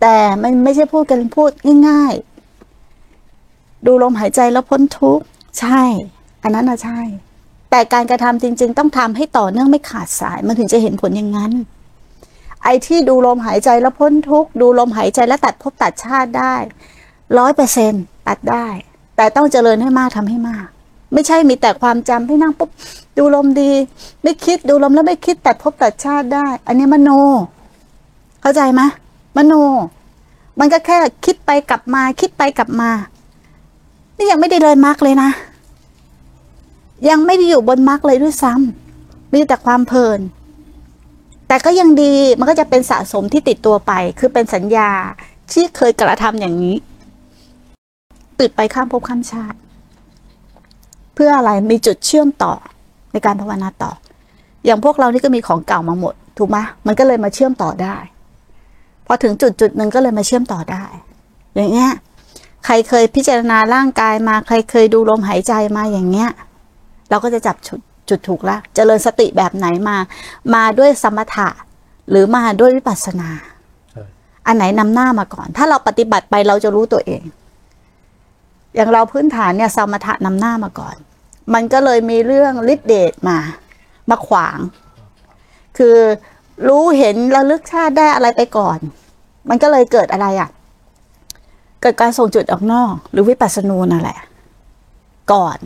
แต่มันไม่ใช่พูดกันพูดง่าย ๆ ดูลมหายใจแล้วพ้นทุกข์ใช่ อันนั้นนะใช่ แต่การกระทำจริง ๆ ต้องทำให้ต่อเนื่องไม่ขาดสาย มันถึงจะเห็นผลอย่างนั้น ไอ้ที่ดูลมหายใจแล้วพ้นทุกข์ดูลมหายใจแล้วตัดภพตัดชาติได้ร้อยเปอร์เซ็นตัดได้ แต่ต้องเจริญให้มากทำให้มาก ไม่ใช่มีแต่ความจำให้นั่งปุ๊บดูลมดี ไม่คิดดูลมแล้วไม่คิดตัดภพตัดชาติได้ อันนี้มโน เข้าใจไหม มโน มันก็แค่คิดไปกลับมา คิดไปกลับมา นี่ยังไม่ได้เลยมรรคเลยนะ ยังไม่ได้อยู่บนมรรคเลยด้วยซ้ำมีแต่ความเพลิน แต่ก็ยังดีมันก็จะเป็นสะสมที่ติดตัวไป คือเป็นสัญญาที่เคยกระทำอย่างนี้ติดไปข้ามภพข้ามชาติ เพื่ออะไรมีจุดเชื่อมต่อในการภาวนาต่อ อย่างพวกเรานี่ก็มีของเก่ามาหมด ถูกไหมมันก็เลยมาเชื่อมต่อได้ พอถึงจุดจุดหนึ่งก็เลยมาเชื่อมต่อได้ อย่างเงี้ย ใครเคยพิจารณาร่างกายมา ใครเคยดูลมหายใจมาอย่างเงี้ย เราก็จะจับจุดจุดถูกละเจริญสติแบบไหนมา มาด้วยสมถะ หรือมาด้วยวิปัสสนา อันไหนนำหน้ามาก่อน ถ้าเราปฏิบัติไปเราจะรู้ตัวเอง อย่างเราพื้นฐานเนี่ยสมถะนำหน้ามาก่อน มันก็เลยมีเรื่องฤทธิเดชมา มาขวาง คือ รู้เห็นระลึกชาติได้อะไรไปก่อน มันก็เลยเกิดอะไรอะ่ะ เกิดการส่งจุดออกนอก หรือวิปัสสนูนั่นแหละ ก่อน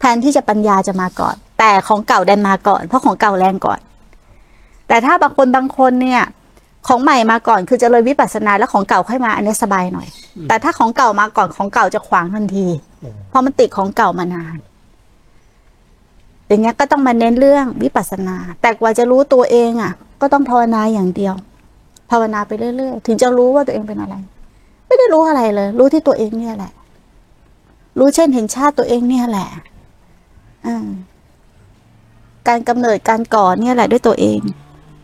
แทนที่จะปัญญาจะมาก่อน แต่ของเก่าดันมาก่อน เพราะของเก่าแรงก่อน แต่ถ้าบางคนบางคนเนี่ย ของใหม่มาก่อนคือเจะเลยวิปัสสนาแล้วของเก่าค่อยมาอันนี้สบายหน่อย แต่ถ้าของเก่ามาก่อนของเก่าจะขวางทันทีอืมเพราะมันติดของเก่ามานานอย่างเงี้ยก็ต้องมาเน้นเรื่องวิปัสสนา แต่กว่าจะรู้ตัวเองอะ ก็ต้องภาวนาอย่างเดียว ภาวนาไปเรื่อยๆ ถึงจะรู้ว่าตัวเองเป็นอะไร ไม่ได้รู้อะไรเลย รู้ที่ตัวเองเนี่ยแหละ รู้เช่นเห็นชาติตัวเองเนี่ยแหละอการกำเนิดการก่อเนี่ยแหละด้วยตัวเอง